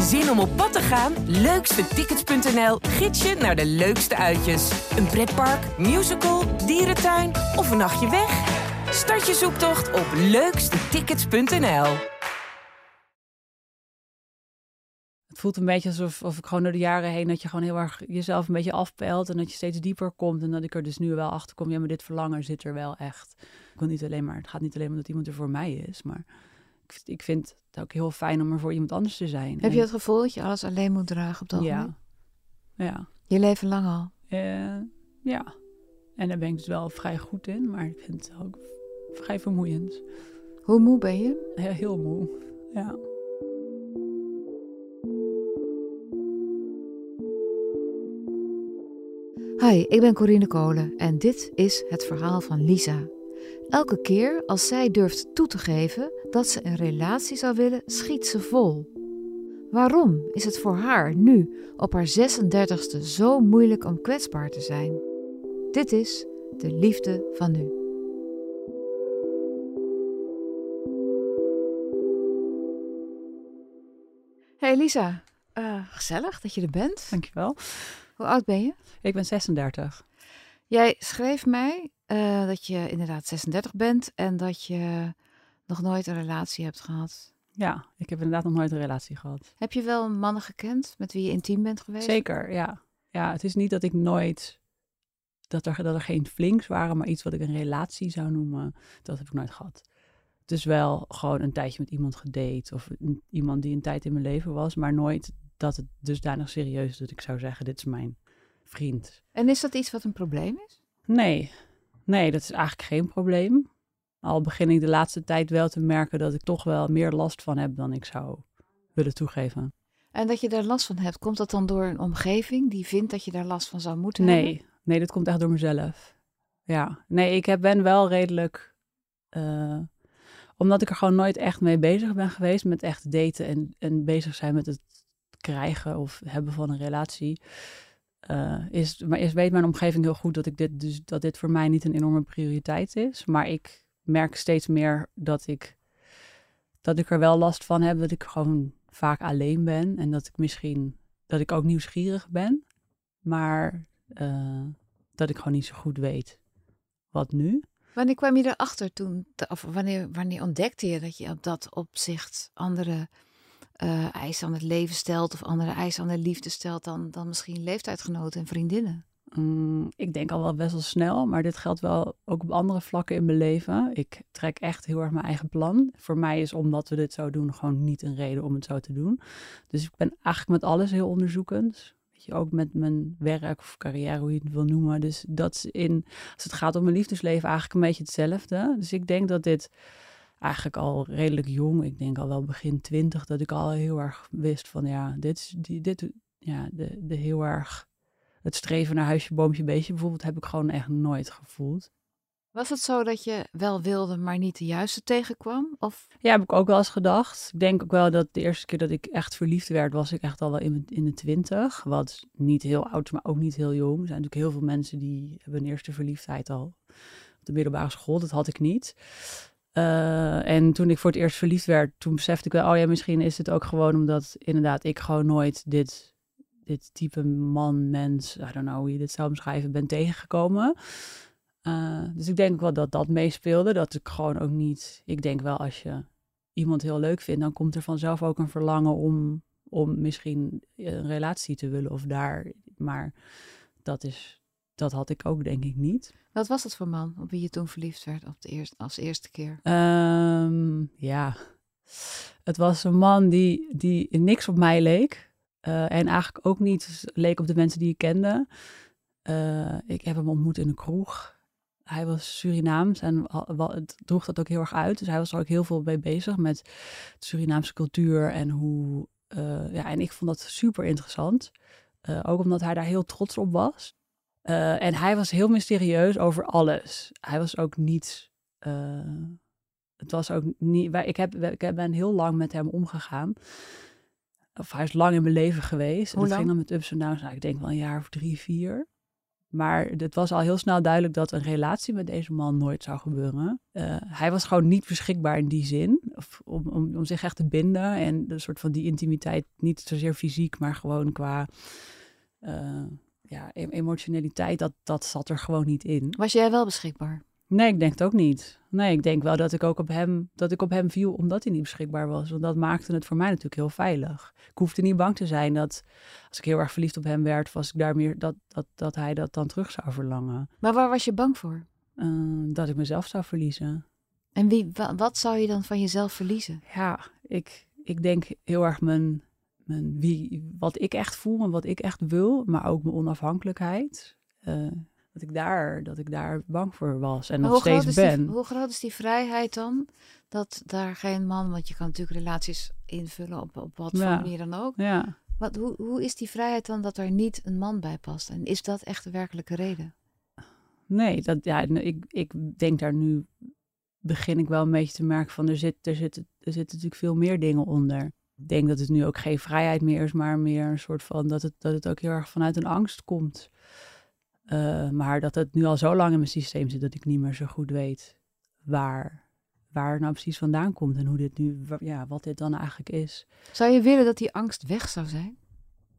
Zin om op pad te gaan? Leukstetickets.nl gids je naar de leukste uitjes. Een pretpark, musical, dierentuin of een nachtje weg? Start je zoektocht op leukstetickets.nl. Het voelt een beetje alsof of ik gewoon door de jaren heen dat je gewoon heel erg jezelf een beetje afpelt en dat je steeds dieper komt en dat ik er dus nu wel achter kom. Ja, maar dit verlangen zit er wel echt. Ik niet alleen maar, het gaat niet alleen omdat iemand er voor mij is, maar ik, ik vind het ook heel fijn om er voor iemand anders te zijn. Heb je het gevoel dat je alles alleen moet dragen op dat ja. moment? Ja. Je leven lang al. Eh, ja. En daar ben ik dus wel vrij goed in, maar ik vind het ook vrij vermoeiend. Hoe moe ben je? Heel, heel moe. Ja. Hi, ik ben Corine Kolen en dit is het verhaal van Lisa. Elke keer als zij durft toe te geven dat ze een relatie zou willen, schiet ze vol. Waarom is het voor haar nu op haar 36e zo moeilijk om kwetsbaar te zijn? Dit is de liefde van nu. Hey Lisa, Eh, gezellig dat je er bent. Dankjewel. Hoe oud ben je? Ik ben 36. Jij schreef mij eh, dat je inderdaad 36 bent en dat je nog nooit een relatie hebt gehad. Ja, ik heb inderdaad nog nooit een relatie gehad. Heb je wel mannen gekend met wie je intiem bent geweest? Zeker, ja. Ja, het is niet dat ik nooit... Dat er, dat er geen flinks waren, maar iets wat ik een relatie zou noemen, dat heb ik nooit gehad. Dus wel gewoon een tijdje met iemand gedate of een- iemand die een tijd in mijn leven was, maar nooit dat het dusdanig serieus is dat ik zou zeggen, dit is mijn vriend. En is dat iets wat een probleem is? Nee, nee, dat is eigenlijk geen probleem. Al begin ik de laatste tijd wel te merken dat ik toch wel meer last van heb dan ik zou willen toegeven. En dat je daar last van hebt, komt dat dan door een omgeving die vindt dat je daar last van zou moeten hebben? Nee, nee, dat komt echt door mezelf. Ja, nee, ik heb, ben wel redelijk. eh, omdat ik er gewoon nooit echt mee bezig ben geweest met echt daten en, en bezig zijn met het krijgen of hebben van een relatie. Eh, is, maar is, weet mijn omgeving heel goed dat, ik dit, dus, dat dit voor mij niet een enorme prioriteit is. Maar ik merk steeds meer dat ik, dat ik er wel last van heb. Dat ik gewoon vaak alleen ben. En dat ik misschien dat ik ook nieuwsgierig ben. Maar eh, dat ik gewoon niet zo goed weet wat nu. Wanneer kwam je erachter toen, of wanneer, wanneer ontdekte je dat je op dat opzicht andere eh, eisen aan het leven stelt of andere eisen aan de liefde stelt dan, dan misschien leeftijdgenoten en vriendinnen? Mm, ik denk al wel best wel snel, maar dit geldt wel ook op andere vlakken in mijn leven. Ik trek echt heel erg mijn eigen plan. Voor mij is omdat we dit zo doen gewoon niet een reden om het zo te doen. Dus ik ben eigenlijk met alles heel onderzoekend. Weet je, ook met mijn werk of carrière, hoe je het wil noemen. Dus dat is in, als het gaat om mijn liefdesleven, eigenlijk een beetje hetzelfde. Dus ik denk dat dit eigenlijk al redelijk jong, ik denk al wel begin twintig, dat ik al heel erg wist van ja, dit is die, dit, ja, de, de heel erg het streven naar huisje, boompje, beestje bijvoorbeeld, heb ik gewoon echt nooit gevoeld. Was het zo dat je wel wilde, maar niet de juiste tegenkwam? Of Ja, heb ik ook wel eens gedacht. Ik denk ook wel dat de eerste keer dat ik echt verliefd werd, was ik echt al wel in, in de twintig. Wat niet heel oud maar ook niet heel jong. Er zijn natuurlijk heel veel mensen die hebben een eerste verliefdheid al op de middelbare school. Dat had ik niet. Eh, en toen ik voor het eerst verliefd werd, toen besefte ik wel, oh ja, misschien is het ook gewoon omdat inderdaad ik gewoon nooit dit, dit type man, mens, I don't know hoe je dit zou omschrijven, ben tegengekomen. Eh, dus ik denk wel dat dat meespeelde. Dat ik gewoon ook niet. Ik denk wel als je iemand heel leuk vindt, dan komt er vanzelf ook een verlangen om, om misschien een relatie te willen of daar. Maar dat is. Dat had ik ook, denk ik, niet. wat was het voor man op wie je toen verliefd werd op de eerste, als eerste keer? Ehm, ja, het was een man die, die niks op mij leek. eh, en eigenlijk ook niet leek op de mensen die ik kende. Eh, ik heb hem ontmoet in een kroeg. Hij was Surinaams en het droeg dat ook heel erg uit. Dus hij was er ook heel veel mee bezig met de Surinaamse cultuur en hoe. eh, ja, en ik vond dat super interessant. Ook omdat hij daar heel trots op was. Eh, en hij was heel mysterieus over alles. Hij was ook niet. eh, het was ook niet. Wij, ik, heb, ik ben heel lang met hem omgegaan. Of hij is lang in mijn leven geweest. En Hoe dat ging dan met ups en downs. Nou, ik denk wel een jaar of drie, vier. Maar het was al heel snel duidelijk dat een relatie met deze man nooit zou gebeuren. Uh, hij was gewoon niet beschikbaar in die zin. Of om, om, om zich echt te binden. En een soort van die intimiteit, niet zozeer fysiek, maar gewoon qua uh, ja, e-, emotionaliteit. Dat, dat zat er gewoon niet in. Was jij wel beschikbaar? Nee, ik denk het ook niet. Nee, ik denk wel dat ik ook op hem, dat ik op hem viel omdat hij niet beschikbaar was. Want dat maakte het voor mij natuurlijk heel veilig. Ik hoefde niet bang te zijn dat als ik heel erg verliefd op hem werd, was ik daar meer dat, dat, dat hij dat dan terug zou verlangen. Maar waar was je bang voor? Uh, dat ik mezelf zou verliezen. En wie, wat zou je dan van jezelf verliezen? Ja, ik, ik denk heel erg mijn, mijn wie, wat ik echt voel en wat ik echt wil, maar ook mijn onafhankelijkheid. Uh, dat ik daar, dat ik daar bang voor was en nog steeds ben. Die, hoe groot is die vrijheid dan? Dat daar geen man, want je kan natuurlijk relaties invullen op, op wat voor manier dan ook. Ja. Wat, hoe, hoe is die vrijheid dan dat er niet een man bij past? En is dat echt de werkelijke reden? Nee, dat, ja, ik, ik denk daar nu, begin ik wel een beetje te merken van er, zit, er, zit, er zitten natuurlijk veel meer dingen onder. Ik denk dat het nu ook geen vrijheid meer is, maar meer een soort van dat het, dat het ook heel erg vanuit een angst komt. Uh, maar dat het nu al zo lang in mijn systeem zit dat ik niet meer zo goed weet waar, waar het nou precies vandaan komt en hoe dit nu, ja, wat dit dan eigenlijk is. Zou je willen dat die angst weg zou zijn?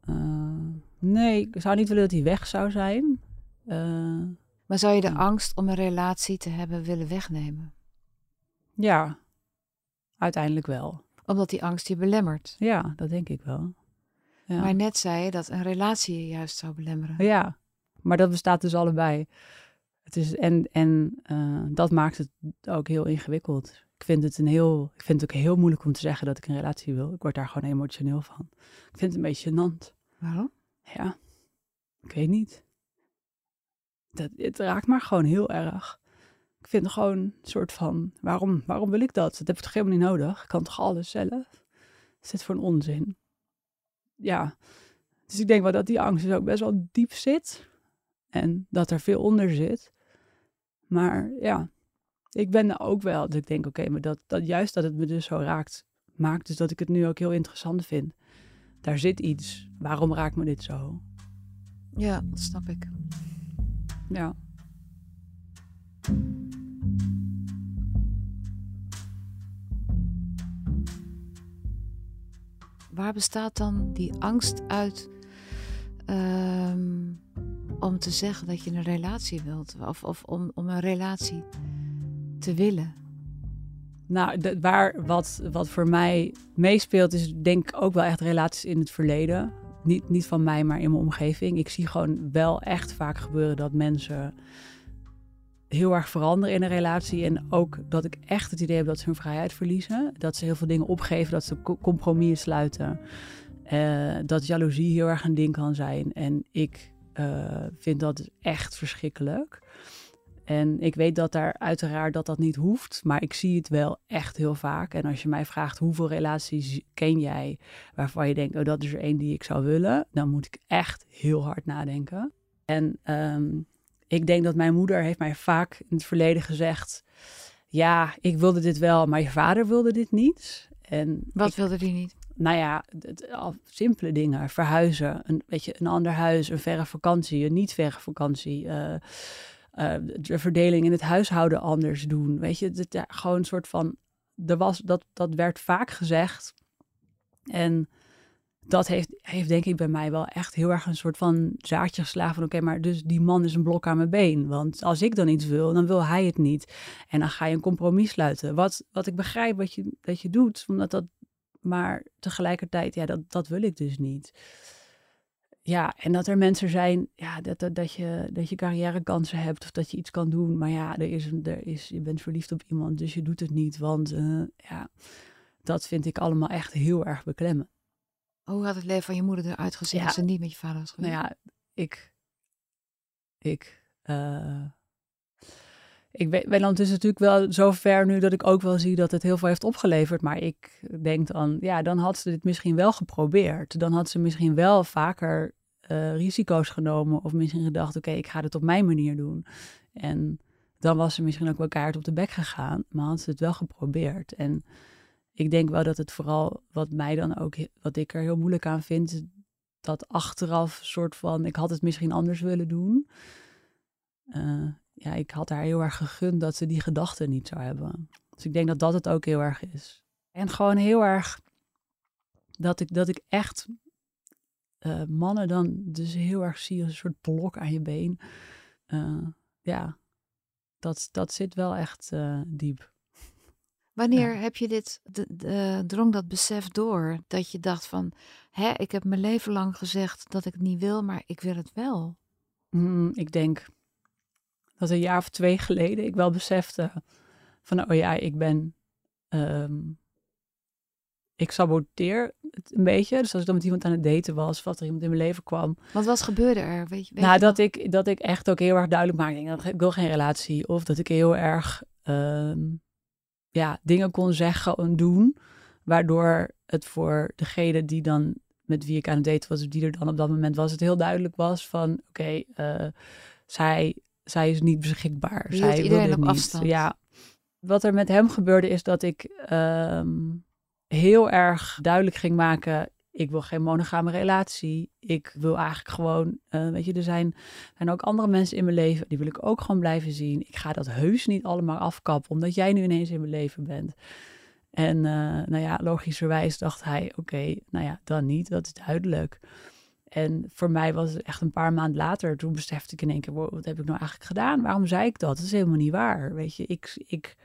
Uh, nee, ik zou niet willen dat die weg zou zijn. Uh, maar zou je de angst om een relatie te hebben willen wegnemen? Ja, uiteindelijk wel. Omdat die angst je belemmert? Ja, dat denk ik wel. Ja. Maar net zei je dat een relatie je juist zou belemmeren. Ja, maar dat bestaat dus allebei. Het is, en en uh, dat maakt het ook heel ingewikkeld. Ik vind, het een heel, ik vind het ook heel moeilijk om te zeggen dat ik een relatie wil. Ik word daar gewoon emotioneel van. Ik vind het een beetje gênant. Waarom? Ja, ik weet niet. Dat, het raakt maar gewoon heel erg. Ik vind gewoon een soort van, waarom, waarom wil ik dat? Dat heb ik toch helemaal niet nodig? Ik kan toch alles zelf? Is dit voor een onzin? Ja, dus ik denk wel dat die angst dus ook best wel diep zit. En dat er veel onder zit. Maar ja, ik ben er ook wel. Dat ik denk, oké, maar dat, dat juist dat het me dus zo raakt, maakt dus dat ik het nu ook heel interessant vind. Daar zit iets. Waarom raakt me dit zo? Ja, dat snap ik. Ja. Waar bestaat dan die angst uit? Um, om te zeggen dat je een relatie wilt. Of, of om, om een relatie te willen. Nou, waar wat, wat voor mij meespeelt, is denk ik ook wel echt relaties in het verleden. Niet, niet van mij, maar in mijn omgeving. Ik zie gewoon wel echt vaak gebeuren dat mensen heel erg veranderen in een relatie. En ook dat ik echt het idee heb dat ze hun vrijheid verliezen. Dat ze heel veel dingen opgeven, dat ze compromissen sluiten. Uh, dat jaloezie heel erg een ding kan zijn. En ik uh, vind dat echt verschrikkelijk. En ik weet dat daar uiteraard dat dat niet hoeft, maar ik zie het wel echt heel vaak. En als je mij vraagt hoeveel relaties ken jij waarvan je denkt, oh dat is er één die ik zou willen, dan moet ik echt heel hard nadenken. En um, ik denk dat mijn moeder heeft mij vaak in het verleden gezegd, ja, ik wilde dit wel, maar je vader wilde dit niet. En Wat wilde die niet? nou ja, het, al simpele dingen. Verhuizen, een, weet je, een ander huis, een verre vakantie, een niet verre vakantie. Uh, uh, de verdeling in het huishouden anders doen. Weet je, het, ja, gewoon een soort van. Er was, dat, dat werd vaak gezegd. En dat heeft, heeft denk ik bij mij wel echt heel erg een soort van zaadje geslagen van oké, maar dus die man is een blok aan mijn been. Want als ik dan iets wil, dan wil hij het niet. En dan ga je een compromis sluiten. Wat, wat ik begrijp wat je, dat je doet, omdat dat maar tegelijkertijd, ja, dat, dat wil ik dus niet. Ja, en dat er mensen zijn, ja, dat, dat, dat, je, dat je carrièrekansen hebt of dat je iets kan doen. Maar ja, er is, er is, je bent verliefd op iemand, dus je doet het niet. Want uh, ja, dat vind ik allemaal echt heel erg beklemmen. Hoe had het leven van je moeder eruit gezien ja, als ze niet met je vader was geweest? Nou ja, ik, ik, uh, ik ben, ben dus natuurlijk wel zo ver nu dat ik ook wel zie dat het heel veel heeft opgeleverd. Maar ik denk dan, ja, dan had ze dit misschien wel geprobeerd. Dan had ze misschien wel vaker uh, risico's genomen. Of misschien gedacht, oké, ik ga het op mijn manier doen. En dan was ze misschien ook wel kaart op de bek gegaan. Maar had ze het wel geprobeerd. En ik denk wel dat het vooral, wat mij dan ook, wat ik er heel moeilijk aan vind, dat achteraf soort van, ik had het misschien anders willen doen. eh, ja, ik had haar heel erg gegund dat ze die gedachten niet zou hebben. Dus ik denk dat dat het ook heel erg is. En gewoon heel erg dat ik, dat ik echt uh, mannen dan dus heel erg zie als een soort blok aan je been. Uh, ja, dat, dat zit wel echt diep. Wanneer ja. heb je dit, de, de, drong dat besef door? Dat je dacht van, hè, ik heb mijn leven lang gezegd dat ik het niet wil, maar ik wil het wel. Mm, ik denk dat een jaar of twee geleden ik wel besefte van, oh ja, ik ben, um, ik saboteer het een beetje. Dus als ik dan met iemand aan het daten was, of er iemand in mijn leven kwam. Wat was gebeurde er? Weet je, weet nou, je dat ik, dat ik echt ook heel erg duidelijk maakte, ik wil geen relatie. Of dat ik heel erg, um, ja, dingen kon zeggen en doen, waardoor het voor degene die dan met wie ik aan het daten was, of die er dan op dat moment was, het heel duidelijk was van, oké, okay, uh, zij, zij is niet beschikbaar. Zij iedereen op niet. afstand. Ja. Wat er met hem gebeurde is dat ik um, heel erg duidelijk ging maken, ik wil geen monogame relatie. Ik wil eigenlijk gewoon, uh, weet je, er zijn, ook andere mensen in mijn leven, die wil ik ook gewoon blijven zien. Ik ga dat heus niet allemaal afkappen, omdat jij nu ineens in mijn leven bent. En uh, nou ja, logischerwijs dacht hij, oké, nou ja, dan niet, dat is duidelijk. En voor mij was het echt een paar maanden later, toen besefte ik in één keer, wat heb ik nou eigenlijk gedaan? Waarom zei ik dat? Dat is helemaal niet waar, weet je. Ik, ik,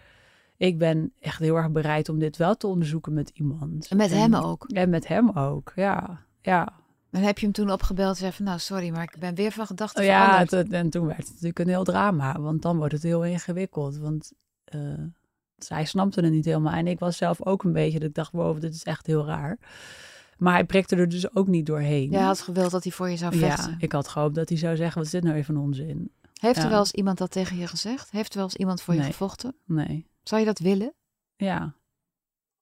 ik ben echt heel erg bereid om dit wel te onderzoeken met iemand. En met hem ook? En met hem ook, ja. ja. En heb je hem toen opgebeld en zei van, nou sorry, maar ik ben weer van gedachten oh, ja, veranderd. het, en toen werd het natuurlijk een heel drama, want dan wordt het heel ingewikkeld. Want uh, zij snapte het niet helemaal. En ik was zelf ook een beetje, dat ik dacht, wow, dit is echt heel raar. Maar hij prikte er dus ook niet doorheen. Jij had gewild dat hij voor je zou vechten. Ja, ik had gehoopt dat hij zou zeggen, wat is dit nou even onzin? Heeft ja. er wel eens iemand dat tegen je gezegd? Heeft er wel eens iemand voor nee. je gevochten? Nee. Zou je dat willen? Ja.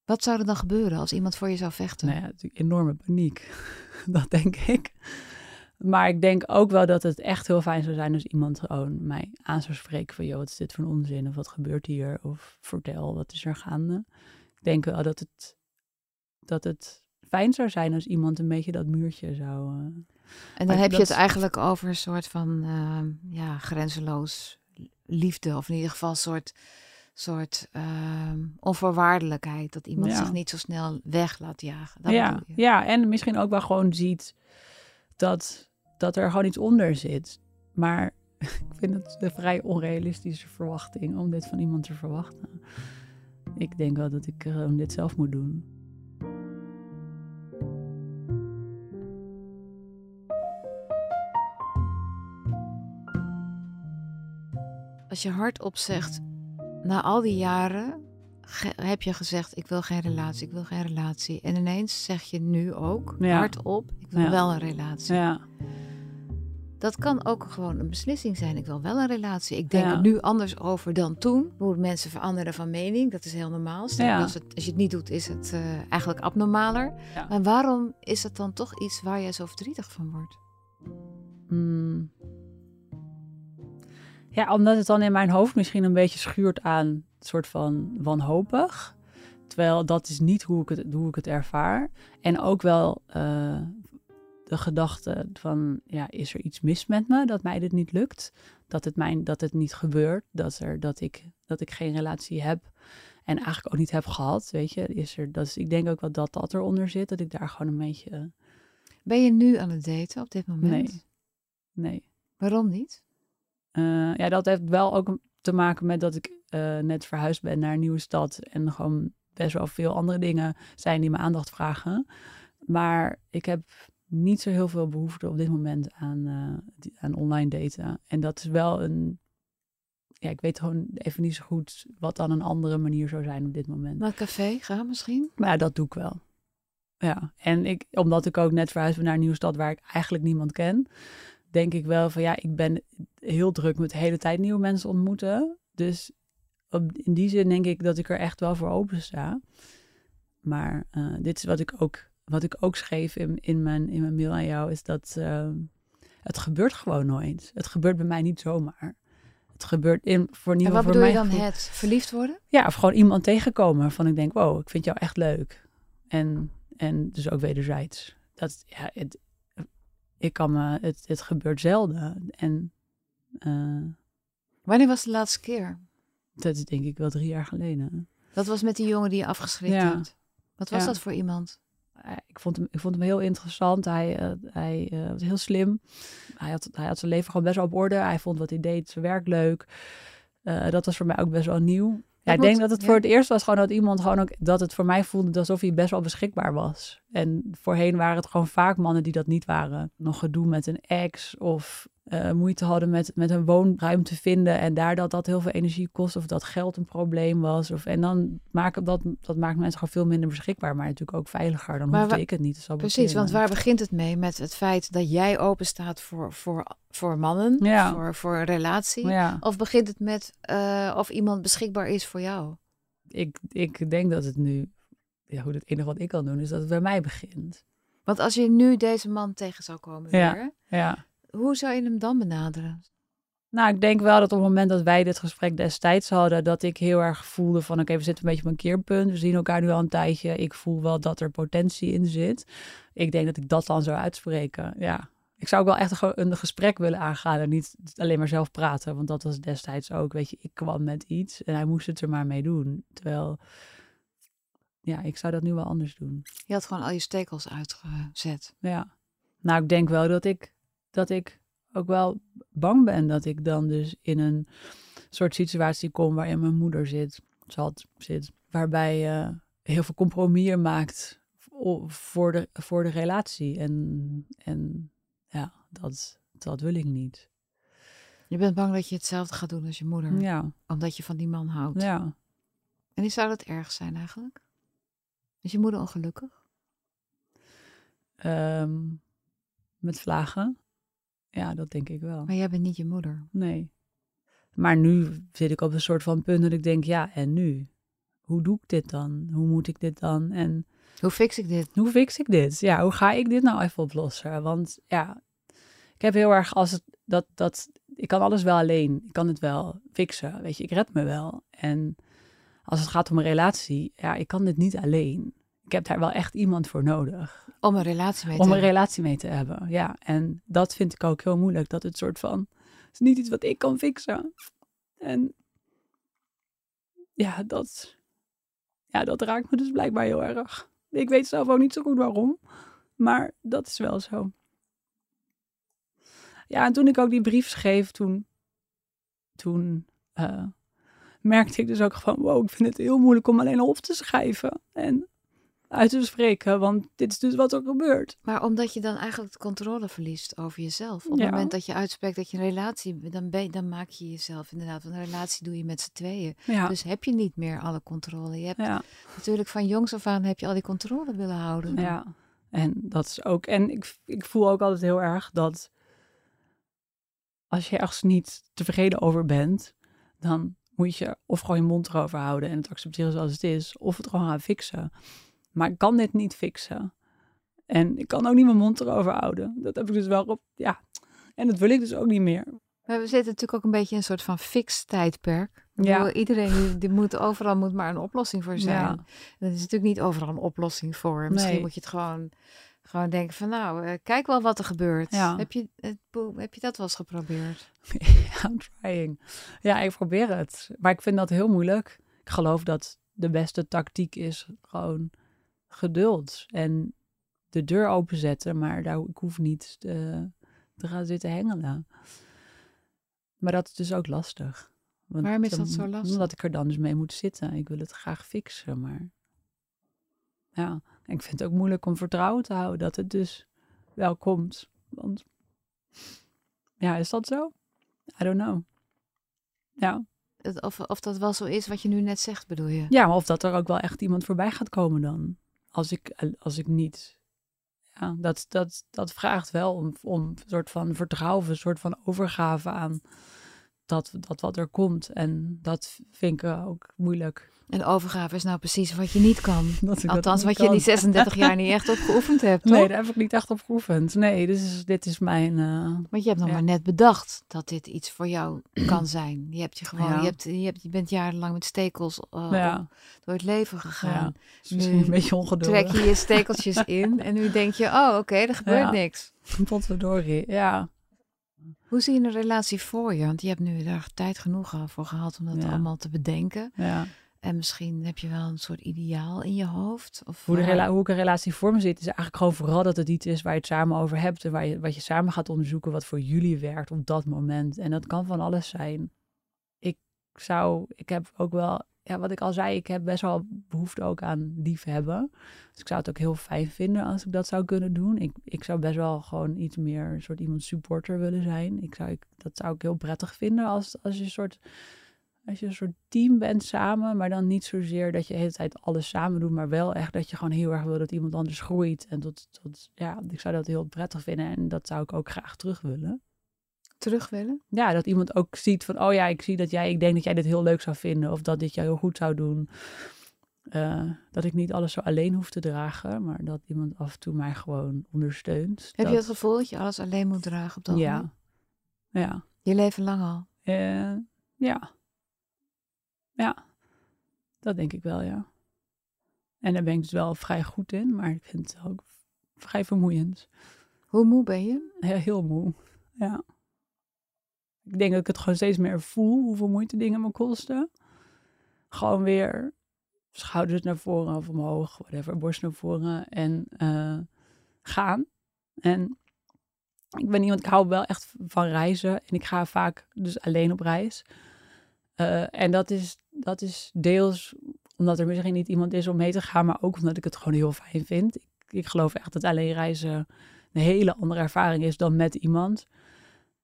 Wat zou er dan gebeuren als iemand voor je zou vechten? Nou ja, natuurlijk enorme paniek. dat denk ik. Maar ik denk ook wel dat het echt heel fijn zou zijn als iemand gewoon mij aan zou spreken van, joh, wat is dit voor een onzin? Of wat gebeurt hier? Of vertel, wat is er gaande? Ik denk wel dat het, dat het fijn zou zijn als iemand een beetje dat muurtje zou... Uh, en dan heb je het eigenlijk over een soort van, uh, ja, grenzeloos liefde. Of in ieder geval een soort, soort uh, onvoorwaardelijkheid. Dat iemand Ja. zich niet zo snel weg laat jagen. Dat ja, ja, en misschien ook wel gewoon ziet dat, dat er gewoon iets onder zit. Maar ik vind het een vrij onrealistische verwachting om dit van iemand te verwachten. Ik denk wel dat ik gewoon dit zelf moet doen. Als je hardop zegt, na al die jaren heb je gezegd, ik wil geen relatie, ik wil geen relatie. En ineens zeg je nu ook, Ja. hardop, ik wil Ja. wel een relatie. Ja, Dat kan ook gewoon een beslissing zijn. Ik wil wel een relatie. Ik denk er nu anders over dan toen. Hoe mensen veranderen van mening, dat is heel normaal. Als, het, als je het niet doet, is het eh, eigenlijk abnormaler. Maar waarom is het dan toch iets waar jij zo verdrietig van wordt? Mm. Ja, omdat het dan in mijn hoofd misschien een beetje schuurt aan een soort van wanhopig. Terwijl dat is niet hoe ik het, hoe ik het ervaar. En ook wel eh, de gedachte van, ja, is er iets mis met me dat mij dit niet lukt? Dat het, mijn, dat het niet gebeurt, dat, er, dat, ik, dat ik geen relatie heb en eigenlijk ook niet heb gehad, weet je. Is er, dat is, ik denk ook wel dat dat eronder zit, dat ik daar gewoon een beetje... Ben je nu aan het daten op dit moment? Nee. Nee. Waarom niet? Eh, ja, dat heeft wel ook te maken met dat ik eh, net verhuisd ben naar een nieuwe stad. En gewoon best wel veel andere dingen zijn die me aandacht vragen. Maar ik heb niet zo heel veel behoefte op dit moment aan, eh, aan online daten. En dat is wel een. Ja, ik weet gewoon even niet zo goed wat dan een andere manier zou zijn op dit moment. Naar een café gaan misschien? Maar ja, dat doe ik wel. Ja, en ik, omdat ik ook net verhuisd ben naar een nieuwe stad waar ik eigenlijk niemand ken, denk ik wel van ja, ik ben heel druk met de hele tijd nieuwe mensen ontmoeten. Dus op, in die zin denk ik dat ik er echt wel voor open sta. Maar eh, dit is wat ik ook, wat ik ook schreef in, in, mijn, in mijn mail aan jou, is dat eh, het gebeurt gewoon nooit. Het gebeurt bij mij niet zomaar. Het gebeurt in, voor En nieuwe wat voor bedoel je dan gevoel- het? Verliefd worden? ja, of gewoon iemand tegenkomen waarvan ik denk, wow, ik vind jou echt leuk. En, en dus ook wederzijds. Dat, ja, het, ik kan me, het, het gebeurt zelden. En eh, Wanneer was de laatste keer? Dat is denk ik wel drie jaar geleden. Dat was met die jongen die je afgeschrikt Ja. hebt. Wat was Ja. dat voor iemand? Eh, ik, vond hem, ik vond hem heel interessant. Hij, eh, hij was heel slim. Hij had, hij had zijn leven gewoon best wel op orde. Hij vond wat hij deed, zijn werk leuk. Dat was voor mij ook best wel nieuw. Ja, ik denk dat het ja. voor het eerst was gewoon dat iemand gewoon ook dat het voor mij voelde alsof hij best wel beschikbaar was. En voorheen waren het gewoon vaak mannen die dat niet waren. Nog gedoe met een ex of eh, moeite hadden met, met een woonruimte vinden en daar dat dat heel veel energie kost of dat geld een probleem was. Of, en dan maken dat, dat maakt mensen gewoon veel minder beschikbaar, maar natuurlijk ook veiliger. Dan hoefde ik het niet te Precies, want waar begint het mee? Met het feit dat jij open staat voor, voor, voor mannen, Ja. voor, voor een relatie? Ja, Of begint het met eh, of iemand beschikbaar is voor jou? ik, ik denk dat het nu, ja, goed, het enige wat ik kan doen is dat het bij mij begint. Want als je nu deze man tegen zou komen Ja. weer, Ja. Hoe zou je hem dan benaderen? Nou, ik denk wel dat op het moment dat wij dit gesprek destijds hadden, dat ik heel erg voelde van, oké, we zitten een beetje op een keerpunt. We zien elkaar nu al een tijdje. Ik voel wel dat er potentie in zit. Ik denk dat ik dat dan zou uitspreken. Ja. Ik zou ook wel echt een, een gesprek willen aangaan en niet alleen maar zelf praten. Want dat was destijds ook, weet je, ik kwam met iets en hij moest het er maar mee doen. Terwijl, ja, ik zou dat nu wel anders doen. Je had gewoon al je stekels uitgezet. Ja. Nou, ik denk wel dat ik, dat ik ook wel bang ben dat ik dan dus in een soort situatie kom waarin mijn moeder zit, zat, zit, waarbij je heel veel compromissen maakt vo- voor de, voor de relatie. En, en ja, dat, dat wil ik niet. Je bent bang dat je hetzelfde gaat doen als je moeder, Ja, omdat je van die man houdt. ja. En die zou dat erg zijn eigenlijk? Is je moeder ongelukkig? Ehm, met vlagen. Ja, dat denk ik wel. Maar jij bent niet je moeder. Nee. Maar nu zit ik op een soort van punt dat ik denk, ja, en nu? Hoe doe ik dit dan? Hoe moet ik dit dan? En Hoe fix ik dit? hoe fix ik dit? Ja, hoe ga ik dit nou even oplossen? Want ja, ik heb heel erg als het dat, dat ik kan alles wel alleen. Ik kan het wel fixen. Weet je, ik red me wel. En als het gaat om een relatie, ja, ik kan dit niet alleen. Ik heb daar wel echt iemand voor nodig Om een relatie mee te om een hebben. relatie mee te hebben. Ja, en dat vind ik ook heel moeilijk. Dat het soort van, het is niet iets wat ik kan fixen. En ja, dat, ja, dat raakt me dus blijkbaar heel erg. Ik weet zelf ook niet zo goed waarom, maar dat is wel zo. Ja, en toen ik ook die brief schreef, toen, toen eh, merkte ik dus ook gewoon, wow, ik vind het heel moeilijk om alleen op te schrijven en uit te spreken, want dit is dus wat er gebeurt. Maar omdat je dan eigenlijk de controle verliest over jezelf. Op Ja. het moment dat je uitspreekt dat je een relatie... Dan, ben, dan maak je jezelf inderdaad... Want een relatie doe je met z'n tweeën. Ja, Dus heb je niet meer alle controle. Je hebt ja. natuurlijk van jongs af aan heb je al die controle willen houden. Ja, en dat is ook. En ik, ik voel ook altijd heel erg dat als je ergens niet tevreden over bent, dan moet je of gewoon je mond erover houden en het accepteren zoals het is, of het gewoon gaan fixen. Maar ik kan dit niet fixen. En ik kan ook niet mijn mond erover houden. Dat heb ik dus wel op. Ja. En dat wil ik dus ook niet meer. Maar we zitten natuurlijk ook een beetje in een soort van fix tijdperk. Ja. bedoel, Iedereen die, moet overal moet maar een oplossing voor zijn. Ja. Er is natuurlijk niet overal een oplossing voor. Misschien Nee. moet je het gewoon, gewoon denken van nou, eh, kijk wel wat er gebeurt. Ja. Heb, je, heb je dat wel eens geprobeerd? I'm trying. Ja, ik probeer het. Maar ik vind dat heel moeilijk. Ik geloof dat de beste tactiek is gewoon geduld. En de deur openzetten, maar daar, ik hoef niet te, te gaan zitten hengelen. Maar dat is dus ook lastig. Want Waarom is dan- dat zo lastig? Omdat ik er dan dus mee moet zitten. Ik wil het graag fixen, maar... Ja, ik vind het ook moeilijk om vertrouwen te houden dat het dus wel komt. Want... Ja, is dat zo? I don't know. Ja. Of, of dat wel zo is wat je nu net zegt, bedoel je? ja, maar of dat er ook wel echt iemand voorbij gaat komen dan. Als ik, als ik niet... Ja, dat, dat, dat vraagt wel om, om een soort van vertrouwen, een soort van overgave aan dat, dat wat er komt. En dat vind ik ook moeilijk. En overgave is nou precies wat je niet kan. Dat Althans, wat je die 36 jaar niet echt op geoefend hebt, toch? Nee, daar heb ik niet echt op geoefend. Nee, dit is, dit is mijn... eh, Want je hebt nog Ja. maar net bedacht dat dit iets voor jou kan zijn. Je hebt je gewoon, Ja. je, hebt, je, hebt, je bent jarenlang met stekels eh, ja, door het leven gegaan. misschien Nu een beetje ongeduldig. Trek je je stekeltjes in en nu denk je, oh oké, er gebeurt niks. Potverdorie, ja. Hoe zie je een relatie voor je? Want je hebt nu daar tijd genoeg voor gehad om dat allemaal te bedenken. Ja. En misschien heb je wel een soort ideaal in je hoofd. Of Hoe, de hoe ik een relatie voor me zit, is eigenlijk gewoon vooral dat het iets is waar je het samen over hebt. En waar je, wat je samen gaat onderzoeken wat voor jullie werkt op dat moment. En dat kan van alles zijn. Ik zou, ik heb ook wel, ja, wat ik al zei, ik heb best wel behoefte ook aan liefhebben. Dus ik zou het ook heel fijn vinden als ik dat zou kunnen doen. Ik, ik zou best wel gewoon iets meer een soort iemand supporter willen zijn. Ik zou, ik, dat zou ik heel prettig vinden als, als je een soort als je een soort team bent samen, maar dan niet zozeer dat je de hele tijd alles samen doet, maar wel echt dat je gewoon heel erg wil dat iemand anders groeit. En tot, tot ja, ik zou dat heel prettig vinden en dat zou ik ook graag terug willen. terug willen? Ja, dat iemand ook ziet van, oh ja, ik zie dat jij, ik denk dat jij dit heel leuk zou vinden of dat dit jou heel goed zou doen. Eh, dat ik niet alles zo alleen hoef te dragen, maar dat iemand af en toe mij gewoon ondersteunt. Heb dat, je het gevoel dat je alles alleen moet dragen op dat moment? Ja, ja. Je leven lang al. Eh, ja. Ja, dat denk ik wel, ja. En daar ben ik dus wel vrij goed in, maar ik vind het ook vrij vermoeiend. Hoe moe ben je? Heel, heel moe, ja. Ik denk dat ik het gewoon steeds meer voel, hoeveel moeite dingen me kosten. Gewoon weer schouders naar voren of omhoog, whatever, borst naar voren en eh, gaan. En ik ben iemand, ik hou wel echt van reizen en ik ga vaak dus alleen op reis. Eh, en dat is, dat is deels omdat er misschien niet iemand is om mee te gaan, maar ook omdat ik het gewoon heel fijn vind. Ik, ik geloof echt dat alleen reizen een hele andere ervaring is dan met iemand.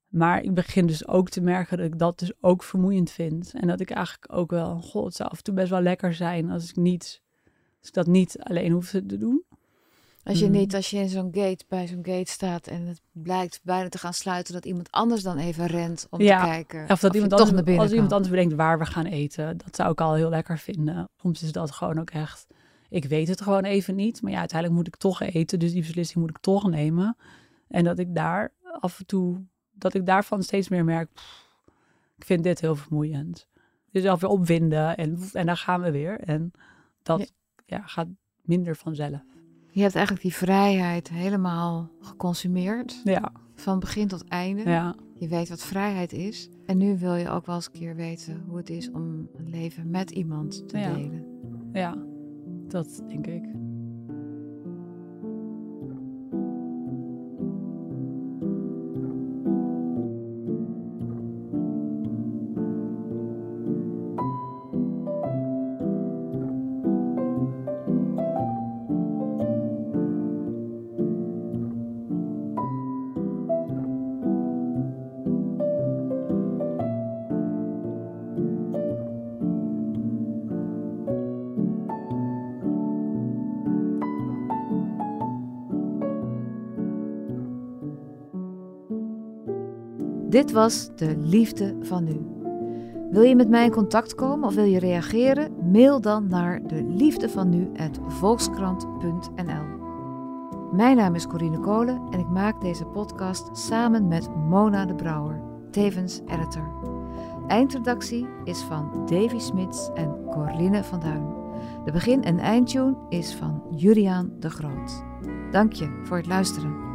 Maar ik begin dus ook te merken dat ik dat dus ook vermoeiend vind. En dat ik eigenlijk ook wel, goh, het zou af en toe best wel lekker zijn als ik niet, als ik dat niet alleen hoef te doen. Als je Mm. niet, als je in zo'n gate, bij zo'n gate staat en het blijkt bijna te gaan sluiten, dat iemand anders dan even rent om Ja, te kijken. Of dat iemand anders, naar binnen als iemand anders bedenkt waar we gaan eten, dat zou ik al heel lekker vinden. Soms is dat gewoon ook echt, ik weet het gewoon even niet. Maar ja, uiteindelijk moet ik toch eten, dus die beslissing moet ik toch nemen. En dat ik daar af en toe, dat ik daarvan steeds meer merk, pff, ik vind dit heel vermoeiend. Dus alweer opwinden en, en daar gaan we weer. En dat Ja. ja. gaat minder vanzelf. Je hebt eigenlijk die vrijheid helemaal geconsumeerd. Ja, Van begin tot einde. ja, Je weet wat vrijheid is. En nu wil je ook wel eens een keer weten hoe het is om een leven met iemand te Ja. delen. ja, dat denk ik. Dit was de liefde van nu. Wil je met mij in contact komen of wil je reageren? Mail dan naar de liefdevanu@volkskrant.nl. Mijn naam is Corine Kolen en ik maak deze podcast samen met Mona de Brouwer, tevens editor. Eindredactie is van Davy Smits en Corline van Duin. De begin- en eindtune is van Juliaan de Groot. Dank je voor het luisteren.